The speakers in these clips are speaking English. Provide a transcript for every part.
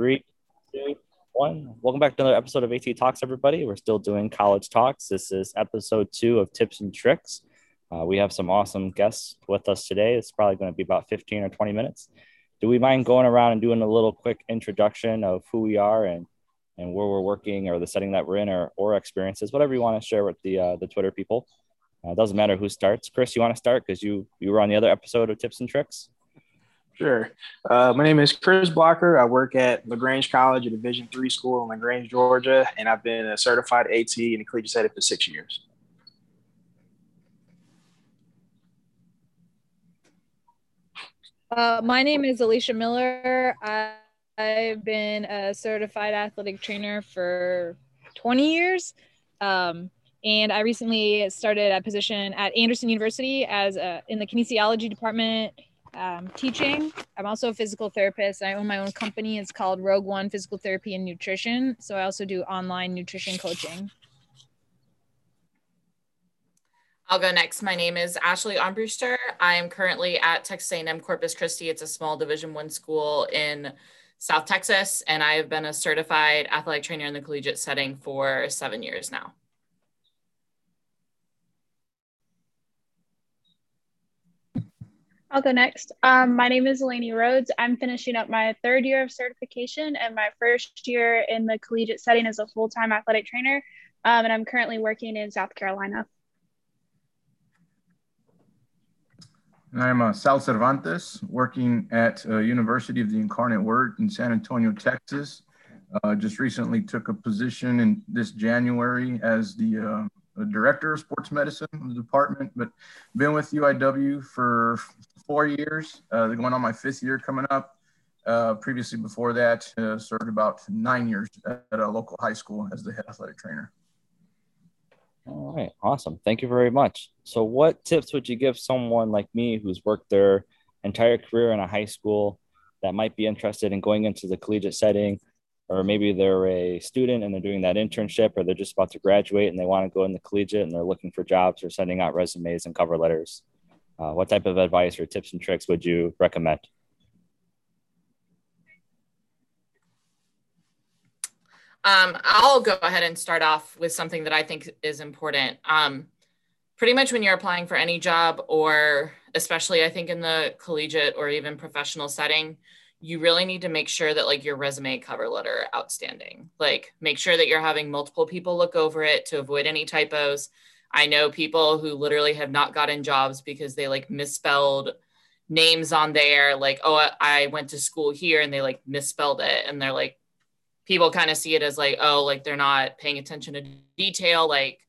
Three, two, one. Welcome back to another episode of AT Talks, everybody. We're still doing college talks. This is episode two of Tips and Tricks. Uh, we have some awesome guests with us today. It's probably going to be about 15 or 20 minutes. Do we mind going around and doing a little quick introduction of who we are and and where we're working or the setting that we're in or, or experiences, whatever you want to share with the uh, the Twitter people. Uh, doesn't matter who starts. Chris, you want to start because you you were on the other episode of Tips and Tricks. Sure. Uh, my name is Chris Blocker. I work at LaGrange College, a Division three school in LaGrange, Georgia, and I've been a certified AT in the collegiate setting for six years. Uh, my name is Alicia Miller. I, I've been a certified athletic trainer for 20 years. Um, and I recently started a position at Anderson University as a, in the kinesiology department um, teaching. I'm also a physical therapist. I own my own company. It's called Rogue One Physical Therapy and Nutrition. So I also do online nutrition coaching. I'll go next. My name is Ashley Armbruster. I am currently at Texas A&M Corpus Christi. It's a small Division One school in South Texas, and I have been a certified athletic trainer in the collegiate setting for seven years now. I'll go next. Um, my name is Eleni Rhodes. I'm finishing up my third year of certification and my first year in the collegiate setting as a full time athletic trainer. Um, and I'm currently working in South Carolina. I'm uh, Sal Cervantes, working at uh, University of the Incarnate Word in San Antonio, Texas. Uh, just recently took a position in this January as the uh, the director of sports medicine in the department, but been with UIW for four years, uh, going on my fifth year coming up. Uh, previously, before that, uh, served about nine years at a local high school as the head athletic trainer. All right, awesome. Thank you very much. So, what tips would you give someone like me who's worked their entire career in a high school that might be interested in going into the collegiate setting or maybe they're a student and they're doing that internship or they're just about to graduate and they want to go in the collegiate and they're looking for jobs or sending out resumes and cover letters. Uh, what type of advice or tips and tricks would you recommend? Um, i'll go ahead and start off with something that i think is important. Um, pretty much when you're applying for any job or especially i think in the collegiate or even professional setting you really need to make sure that like your resume cover letter outstanding. Like make sure that you're having multiple people look over it to avoid any typos. I know people who literally have not gotten jobs because they like misspelled names on there like oh i went to school here and they like misspelled it. And they're like people kind of see it as like oh like they're not paying attention to detail like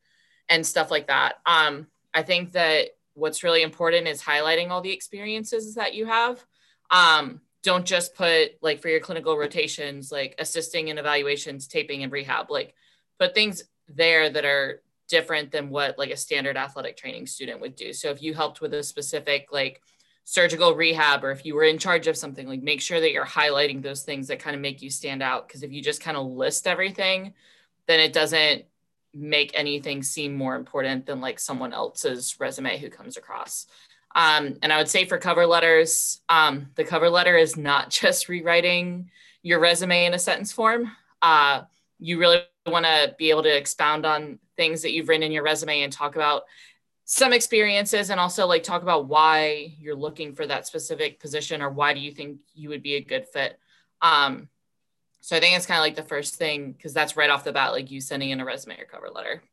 and stuff like that. Um i think that what's really important is highlighting all the experiences that you have. Um don't just put like for your clinical rotations like assisting in evaluations taping and rehab. Like put things there that are different than what like a standard athletic training student would do. So if you helped with a specific like surgical rehab or if you were in charge of something like make sure that you're highlighting those things that kind of make you stand out. Because if you just kind of list everything then it doesn't make anything seem more important than like someone else's resume who comes across um, and I would say for cover letters, um, the cover letter is not just rewriting your resume in a sentence form. Uh, you really want to be able to expound on things that you've written in your resume and talk about some experiences and also like talk about why you're looking for that specific position or why do you think you would be a good fit. Um, so I think it's kind of like the first thing because that's right off the bat, like you sending in a resume or cover letter.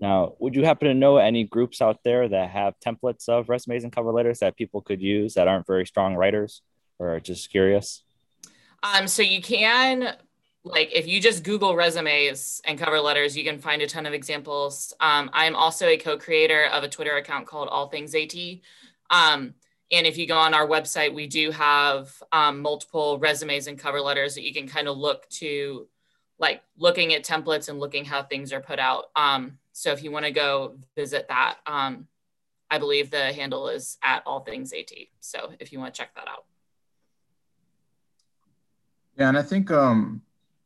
Now, would you happen to know any groups out there that have templates of resumes and cover letters that people could use that aren't very strong writers or just curious? Um, so you can like if you just Google resumes and cover letters, you can find a ton of examples. Um, I'm also a co-creator of a Twitter account called All Things AT. Um, and if you go on our website, we do have um, multiple resumes and cover letters that you can kind of look to, like looking at templates and looking how things are put out. So if you want to go visit that, um, I believe the handle is at all things AT. So if you want to check that out. Yeah, and I think um,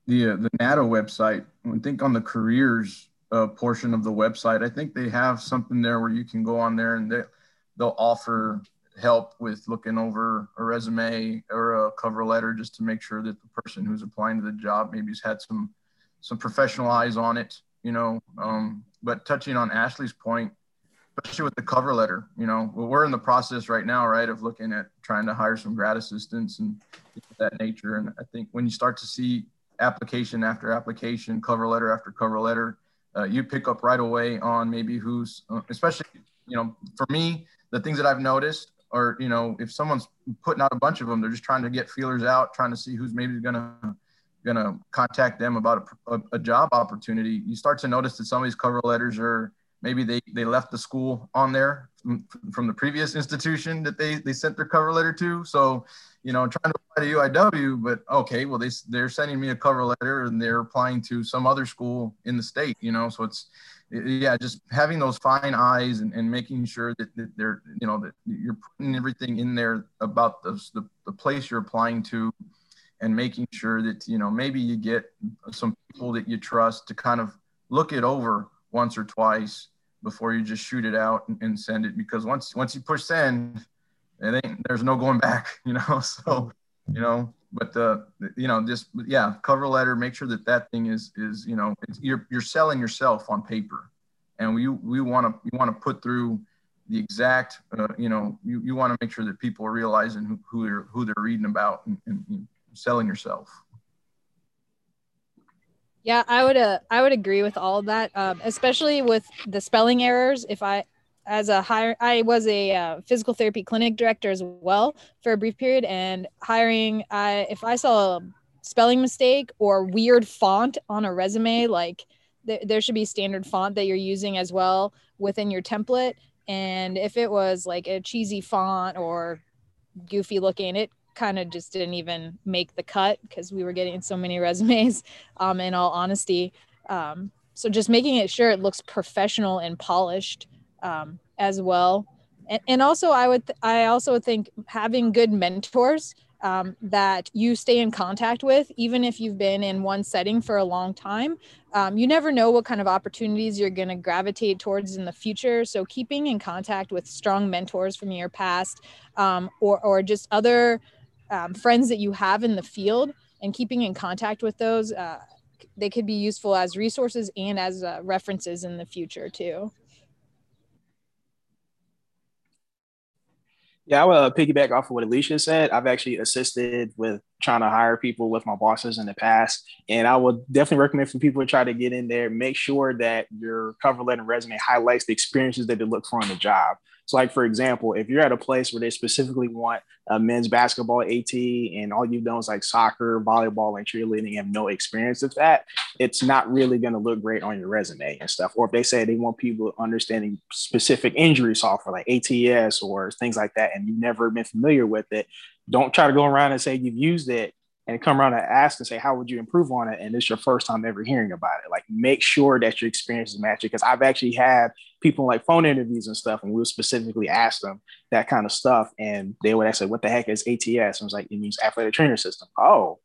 the uh, the NATA website. I think on the careers uh, portion of the website, I think they have something there where you can go on there and they they'll offer help with looking over a resume or a cover letter just to make sure that the person who's applying to the job maybe has had some some professional eyes on it, you know. Um, but touching on Ashley's point, especially with the cover letter, you know, well, we're in the process right now, right, of looking at trying to hire some grad assistants and that nature. And I think when you start to see application after application, cover letter after cover letter, uh, you pick up right away on maybe who's, uh, especially, you know, for me, the things that I've noticed are, you know, if someone's putting out a bunch of them, they're just trying to get feelers out, trying to see who's maybe gonna gonna contact them about a, a, a job opportunity. You start to notice that some of these cover letters are maybe they they left the school on there from, from the previous institution that they they sent their cover letter to. So, you know, trying to apply to UIW, but okay, well they they're sending me a cover letter and they're applying to some other school in the state. You know, so it's yeah, just having those fine eyes and, and making sure that, that they're, you know, that you're putting everything in there about the, the, the place you're applying to and making sure that, you know, maybe you get some people that you trust to kind of look it over once or twice before you just shoot it out and, send it. Because once, once you push send, it ain't, there's no going back, you know? So, you know, but uh, you know, just yeah, cover letter. Make sure that that thing is is you know you're you're selling yourself on paper, and we we want to you want to put through the exact uh, you know you, you want to make sure that people are realizing who who they're who they're reading about and, and, and selling yourself. Yeah, I would uh, I would agree with all of that, um, especially with the spelling errors. If I as a hire i was a uh, physical therapy clinic director as well for a brief period and hiring i if i saw a spelling mistake or weird font on a resume like th- there should be standard font that you're using as well within your template and if it was like a cheesy font or goofy looking it kind of just didn't even make the cut because we were getting so many resumes um, in all honesty um, so just making it sure it looks professional and polished um, as well. And, and also, I would th- I also think having good mentors um, that you stay in contact with, even if you've been in one setting for a long time. Um, you never know what kind of opportunities you're going to gravitate towards in the future. So, keeping in contact with strong mentors from your past um, or, or just other um, friends that you have in the field and keeping in contact with those, uh, they could be useful as resources and as uh, references in the future, too. Yeah, I will piggyback off of what Alicia said. I've actually assisted with trying to hire people with my bosses in the past, and I would definitely recommend for people to try to get in there. Make sure that your cover letter and resume highlights the experiences that they look for on the job. So, like for example, if you're at a place where they specifically want a men's basketball AT and all you've done is like soccer, volleyball, and cheerleading, and have no experience with that, it's not really going to look great on your resume and stuff. Or if they say they want people understanding specific injury software like ATS or things like that, and you've never been familiar with it, don't try to go around and say you've used it and come around and ask and say, how would you improve on it? And it's your first time ever hearing about it. Like make sure that your experience is matching. Because I've actually had people like phone interviews and stuff, and we'll specifically ask them that kind of stuff. And they would say, what the heck is ATS? I was like, it means athletic trainer system. Oh,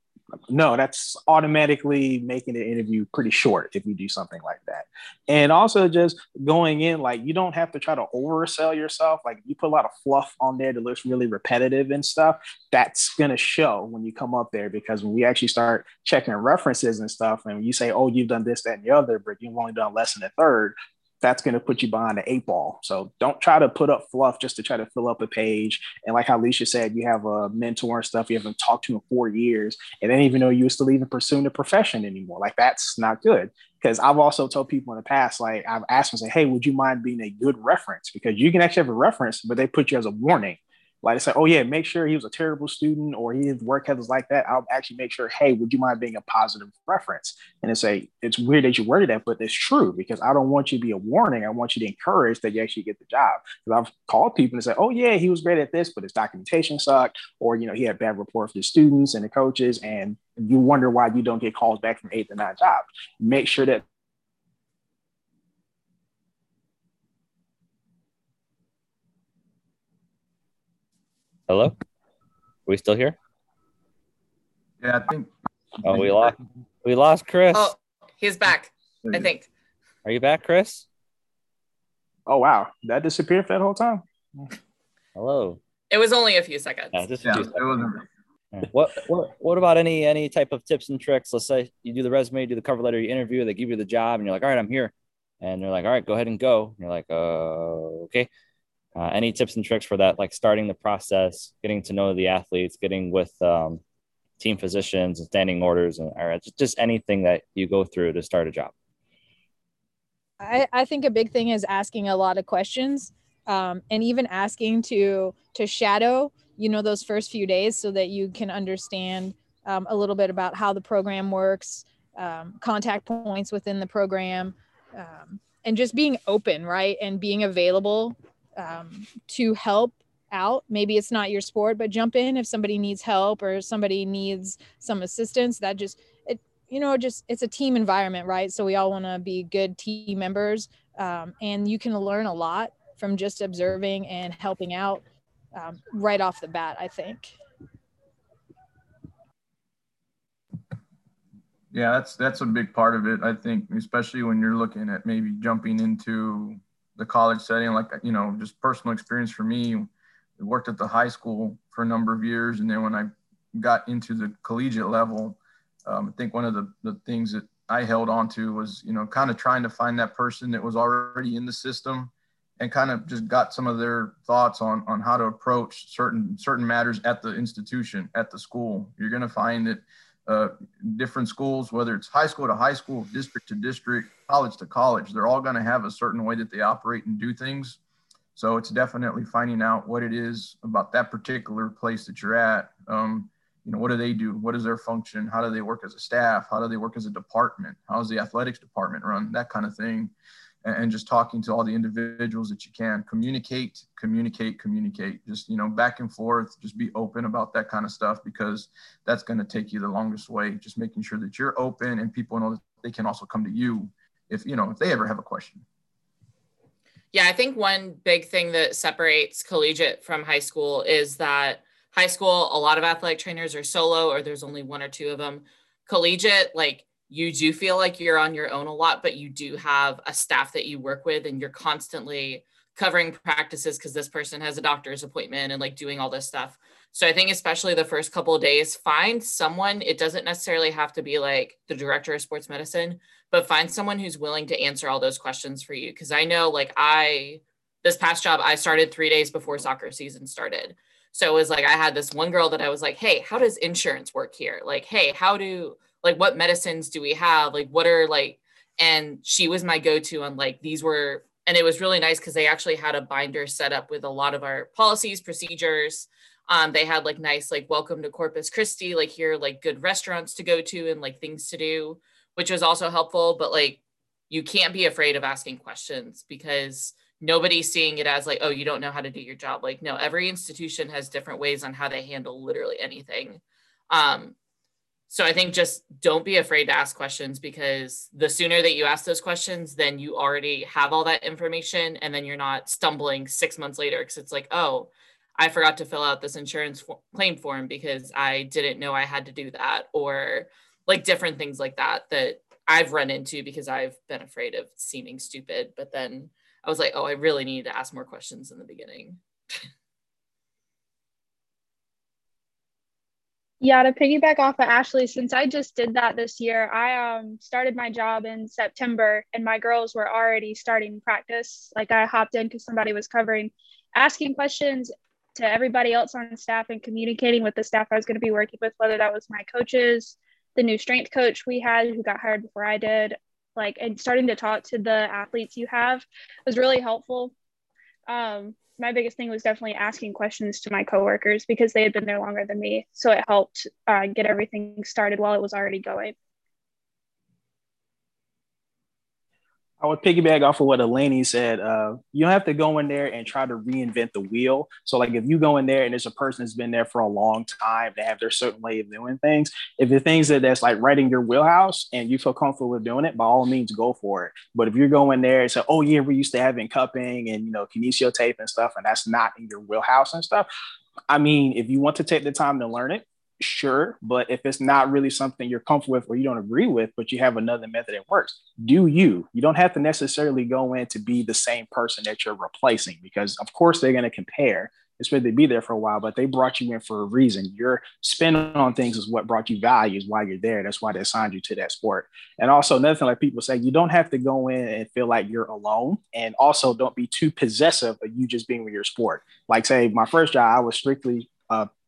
no, that's automatically making the interview pretty short if you do something like that. And also just going in, like you don't have to try to oversell yourself. Like you put a lot of fluff on there that looks really repetitive and stuff. That's gonna show when you come up there because when we actually start checking references and stuff, and you say, "Oh, you've done this, that, and the other," but you've only done less than a third, that's going to put you behind the eight ball. So don't try to put up fluff just to try to fill up a page. And like how Alicia said, you have a mentor and stuff you haven't talked to in four years, and then even though you still even pursuing the profession anymore. Like that's not good. Because I've also told people in the past, like I've asked them, say, hey, would you mind being a good reference? Because you can actually have a reference, but they put you as a warning like I said, oh yeah, make sure he was a terrible student or his work ethics like that. I'll actually make sure, hey, would you mind being a positive reference? And it's a, it's weird that you worded that, but it's true because I don't want you to be a warning. I want you to encourage that you actually get the job. Because I've called people and say, oh yeah, he was great at this, but his documentation sucked, or you know, he had bad rapport for the students and the coaches, and you wonder why you don't get calls back from eight to nine jobs. Make sure that Hello? Are we still here? Yeah, I think. Oh, we lost. We lost Chris. Oh, he's back. I think. Are you back, Chris? Oh wow, that disappeared for that whole time. Hello. It was only a few seconds. Yeah, just a Yeah, few it wasn't. What what what about any any type of tips and tricks? Let's say you do the resume, you do the cover letter, you interview, they give you the job, and you're like, all right, I'm here, and they're like, all right, go ahead and go. And you're like, uh, okay. Uh, any tips and tricks for that, like starting the process, getting to know the athletes, getting with um, team physicians and standing orders, and or just, just anything that you go through to start a job. I, I think a big thing is asking a lot of questions um, and even asking to to shadow you know those first few days so that you can understand um, a little bit about how the program works um, contact points within the program um, and just being open right and being available um, to help out. Maybe it's not your sport but jump in if somebody needs help or somebody needs some assistance. That just it you know just it's a team environment right? So we all want to be good team members um, and you can learn a lot from just observing and helping out um, right off the bat i think. Yeah, that's that's a big part of it. I think, especially when you're looking at maybe jumping into the college setting, like you know, just personal experience for me. I worked at the high school for a number of years, and then when I got into the collegiate level, um, I think one of the, the things that I held on to was, you know, kind of trying to find that person that was already in the system and kind of just got some of their thoughts on on how to approach certain certain matters at the institution, at the school. You're going to find that uh, different schools, whether it's high school to high school, district to district, college to college, they're all going to have a certain way that they operate and do things. So it's definitely finding out what it is about that particular place that you're at. Um, you know, what do they do? What is their function? How do they work as a staff? How do they work as a department? How's the athletics department run? That kind of thing. And, just talking to all the individuals that you can communicate, communicate, communicate. Just you know, back and forth. Just be open about that kind of stuff because that's going to take you the longest way. Just making sure that you're open and people know that they can also come to you if you know if they ever have a question. Yeah, I think one big thing that separates collegiate from high school is that high school, a lot of athletic trainers are solo or there's only one or two of them. Collegiate, like you do feel like you're on your own a lot, but you do have a staff that you work with and you're constantly covering practices because this person has a doctor's appointment and like doing all this stuff. So I think especially the first couple of days, find someone. It doesn't necessarily have to be like the director of sports medicine, but find someone who's willing to answer all those questions for you. Cause I know like I this past job, I started three days before soccer season started. So it was like I had this one girl that I was like, hey, how does insurance work here? Like, hey, how do like what medicines do we have? Like, what are like, and she was my go-to on like these were, and it was really nice because they actually had a binder set up with a lot of our policies, procedures. Um, they had like nice like welcome to Corpus Christi, like here like good restaurants to go to and like things to do, which was also helpful. But like you can't be afraid of asking questions because nobody's seeing it as like, oh, you don't know how to do your job. Like, no, every institution has different ways on how they handle literally anything. Um, so I think just don't be afraid to ask questions because the sooner that you ask those questions, then you already have all that information and then you're not stumbling six months later because it's like, oh, I forgot to fill out this insurance for- claim form because I didn't know I had to do that or like different things like that that I've run into because I've been afraid of seeming stupid. But then I was like, oh, I really need to ask more questions in the beginning. Yeah, to piggyback off of Ashley, since I just did that this year, I um started my job in September and my girls were already starting practice. Like I hopped in because somebody was covering, asking questions to everybody else on staff and communicating with the staff I was going to be working with, whether that was my coaches, the new strength coach we had who got hired before I did, like and starting to talk to the athletes you have was really helpful. Um, my biggest thing was definitely asking questions to my coworkers because they had been there longer than me. So it helped uh, get everything started while it was already going. I would piggyback off of what Eleni said. Uh, you don't have to go in there and try to reinvent the wheel. So, like, if you go in there and there's a person that's been there for a long time, they have their certain way of doing things. If the things that that's like right in your wheelhouse and you feel comfortable with doing it, by all means, go for it. But if you're going there and say, "Oh yeah, we're used to having cupping and you know kinesio tape and stuff," and that's not in your wheelhouse and stuff, I mean, if you want to take the time to learn it, sure. But if it's not really something you're comfortable with or you don't agree with, but you have another method that works, do you. You don't have to necessarily go in to be the same person that you're replacing because, of course, they're going to compare. It's expect to be there for a while, but they brought you in for a reason. Your spin on things is what brought you values while you're there. That's why they assigned you to that sport. And also another thing, like people say, you don't have to go in and feel like you're alone. And also don't be too possessive of you just being with your sport. Like say my first job, I was strictly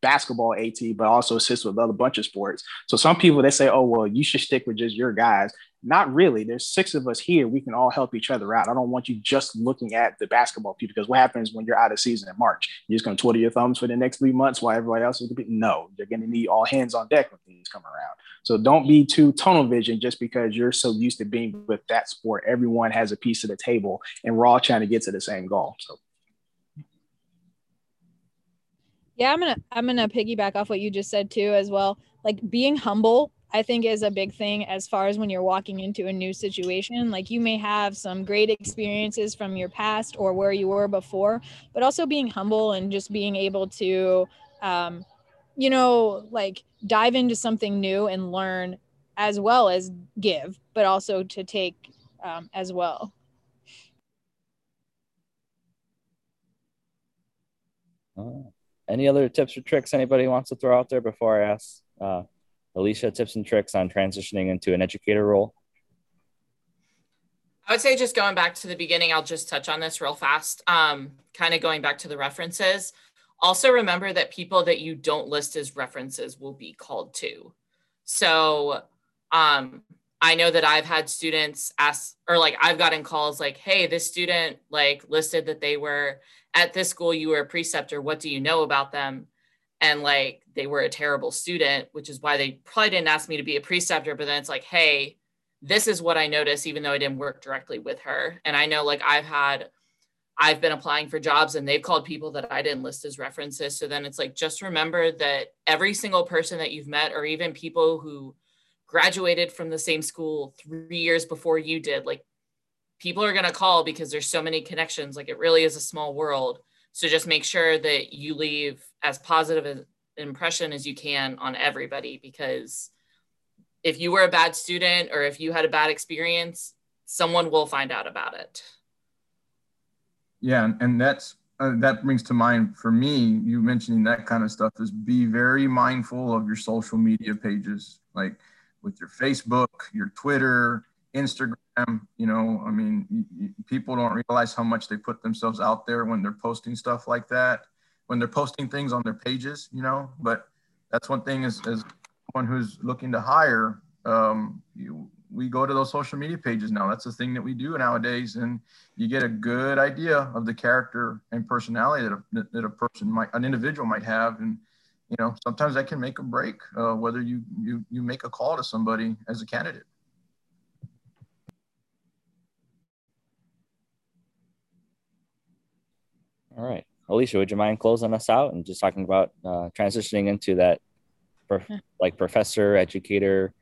basketball AT, but also assist with other bunch of sports. So some people they say, oh well, you should stick with just your guys. Not really. There's six of us here. We can all help each other out. I don't want you just looking at the basketball people because what happens when you're out of season in March? You're just going to twiddle your thumbs for the next three months while everybody else is be. No, you're going to need all hands on deck when things come around. So don't be too tunnel vision just because you're so used to being with that sport. Everyone has a piece of the table, and we're all trying to get to the same goal. So. Yeah, I'm gonna I'm gonna piggyback off what you just said too as well. Like being humble I think is a big thing as far as when you're walking into a new situation. Like you may have some great experiences from your past or where you were before, but also being humble and just being able to, um, you know, like dive into something new and learn as well as give, but also to take um, as well. Any other tips or tricks anybody wants to throw out there before I ask uh, Alicia, tips and tricks on transitioning into an educator role? I would say just going back to the beginning, I'll just touch on this real fast. Um, kind of going back to the references. Also remember that people that you don't list as references will be called to. So um, I know that I've had students ask, or like I've gotten calls like, hey, this student like listed that they were at this school, you were a preceptor. What do you know about them? and like they were a terrible student, which is why they probably didn't ask me to be a preceptor. But then it's like, hey, this is what I noticed, even though I didn't work directly with her. And I know like I've had, I've been applying for jobs and they've called people that I didn't list as references. So then it's like, just remember that every single person that you've met, or even people who graduated from the same school three years before you did, like people are going to call because there's so many connections. Like it really is a small world. So just make sure that you leave as positive an impression as you can on everybody because if you were a bad student or if you had a bad experience, someone will find out about it. Yeah, and that's uh, that brings to mind for me you mentioning that kind of stuff is be very mindful of your social media pages like with your facebook your twitter instagram you know i mean people don't realize how much they put themselves out there when they're posting stuff like that when they're posting things on their pages you know but that's one thing as, as one who's looking to hire um, you, we go to those social media pages now. That's the thing that we do nowadays and you get a good idea of the character and personality that a, that a person might an individual might have and you know sometimes that can make a break uh, whether you, you you make a call to somebody as a candidate All right. Alicia, would you mind closing us out and just talking about uh, transitioning into that prof- like professor, educator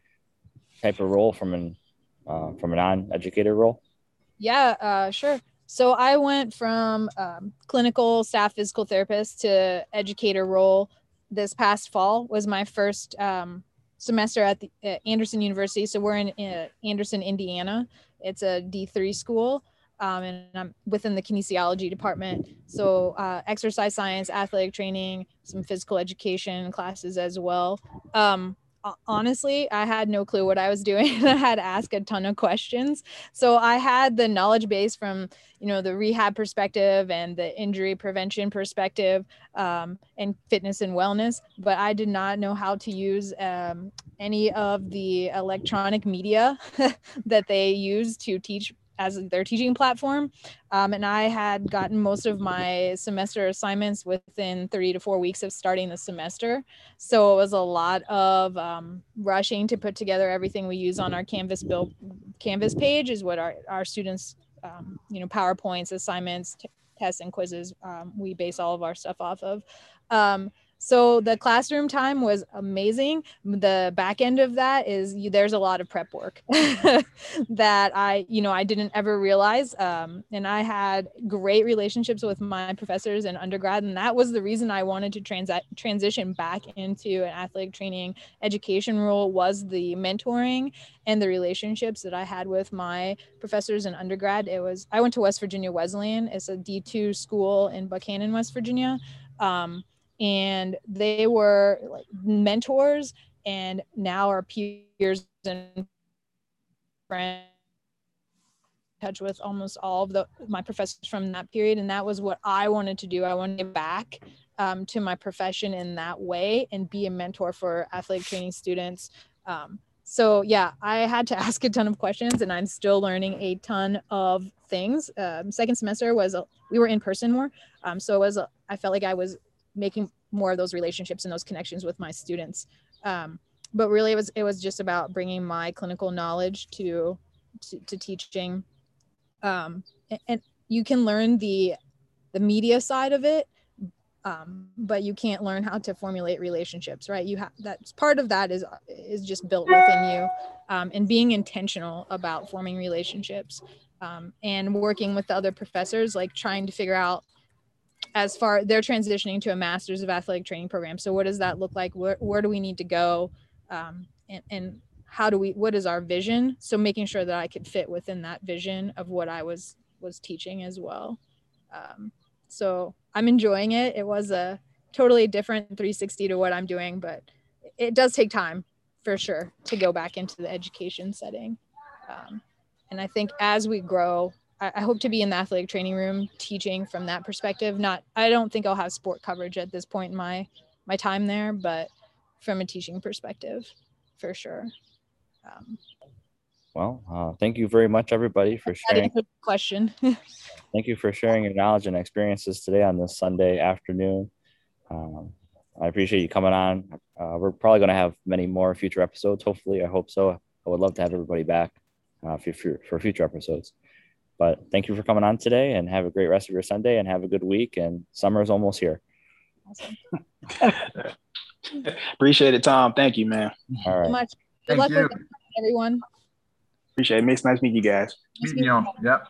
type of role from an uh, from a non-educator role? Yeah, uh, sure. So I went from um, clinical staff physical therapist to educator role this past fall was my first um, semester at the at Anderson University. So we're in uh, Anderson, Indiana. It's a D3 school um, and I'm within the kinesiology department. So uh, exercise science, athletic training, some physical education classes as well. Um, honestly, I had no clue what I was doing. I had to ask a ton of questions. So I had the knowledge base from, you know, the rehab perspective and the injury prevention perspective um, and fitness and wellness, but I did not know how to use um, any of the electronic media that they use to teach as their teaching platform. Um, and I had gotten most of my semester assignments within three to four weeks of starting the semester. So it was a lot of um, rushing to put together everything we use on our Canvas build Canvas page is what our, our students, um, you know, PowerPoints, assignments, tests, and quizzes, um, we base all of our stuff off of. So the classroom time was amazing. The back end of that is you, there's a lot of prep work that I, you know, I didn't ever realize. Um, and I had great relationships with my professors in undergrad, and that was the reason I wanted to trans- transition back into an athletic training education role was the mentoring and the relationships that I had with my professors in undergrad. It was I went to West Virginia Wesleyan. It's a D2 school in Buckhannon, West Virginia. Um, and they were like mentors and now are peers and friends touch with almost all of the my professors from that period and that was what i wanted to do. I wanted to give back um, to my profession in that way and be a mentor for athletic training students. Um, so yeah i had to ask a ton of questions and i'm still learning a ton of things. Um, second semester was we were in person more um, so it was i felt like i was making more of those relationships and those connections with my students. Um, but really it was it was just about bringing my clinical knowledge to to, to teaching. Um, and, and, you can learn the the media side of it um, but you can't learn how to formulate relationships right? You have that's part of that is is just built within you um, and being intentional about forming relationships um, and working with the other professors like trying to figure out as far they're transitioning to a master's of athletic training program. So what does that look like? Where, where do we need to go um, and, and how do we what is our vision? So making sure that i could fit within that vision of what i was was teaching as well. Um, so i'm enjoying it. It was a totally different 360 to what i'm doing but it does take time for sure to go back into the education setting. Um, and i think as we grow I, hope to be in the athletic training room teaching from that perspective. Not, I don't think I'll have sport coverage at this point in my my time there, but from a teaching perspective, for sure. Um, well, uh, thank you very much, everybody, for sharing. Question. thank you for sharing your knowledge and experiences today on this Sunday afternoon. Um, I appreciate you coming on. Uh, we're probably going to have many more future episodes. Hopefully, I hope so. I would love to have everybody back uh, for, for future episodes. But thank you for coming on today and have a great rest of your Sunday and have a good week. And summer is almost here. Awesome. Appreciate it, Tom. Thank you, man. All right. So much. Good Thank luck you. with everyone. Appreciate it. Makes nice to meet you guys. Meeting you. Yep.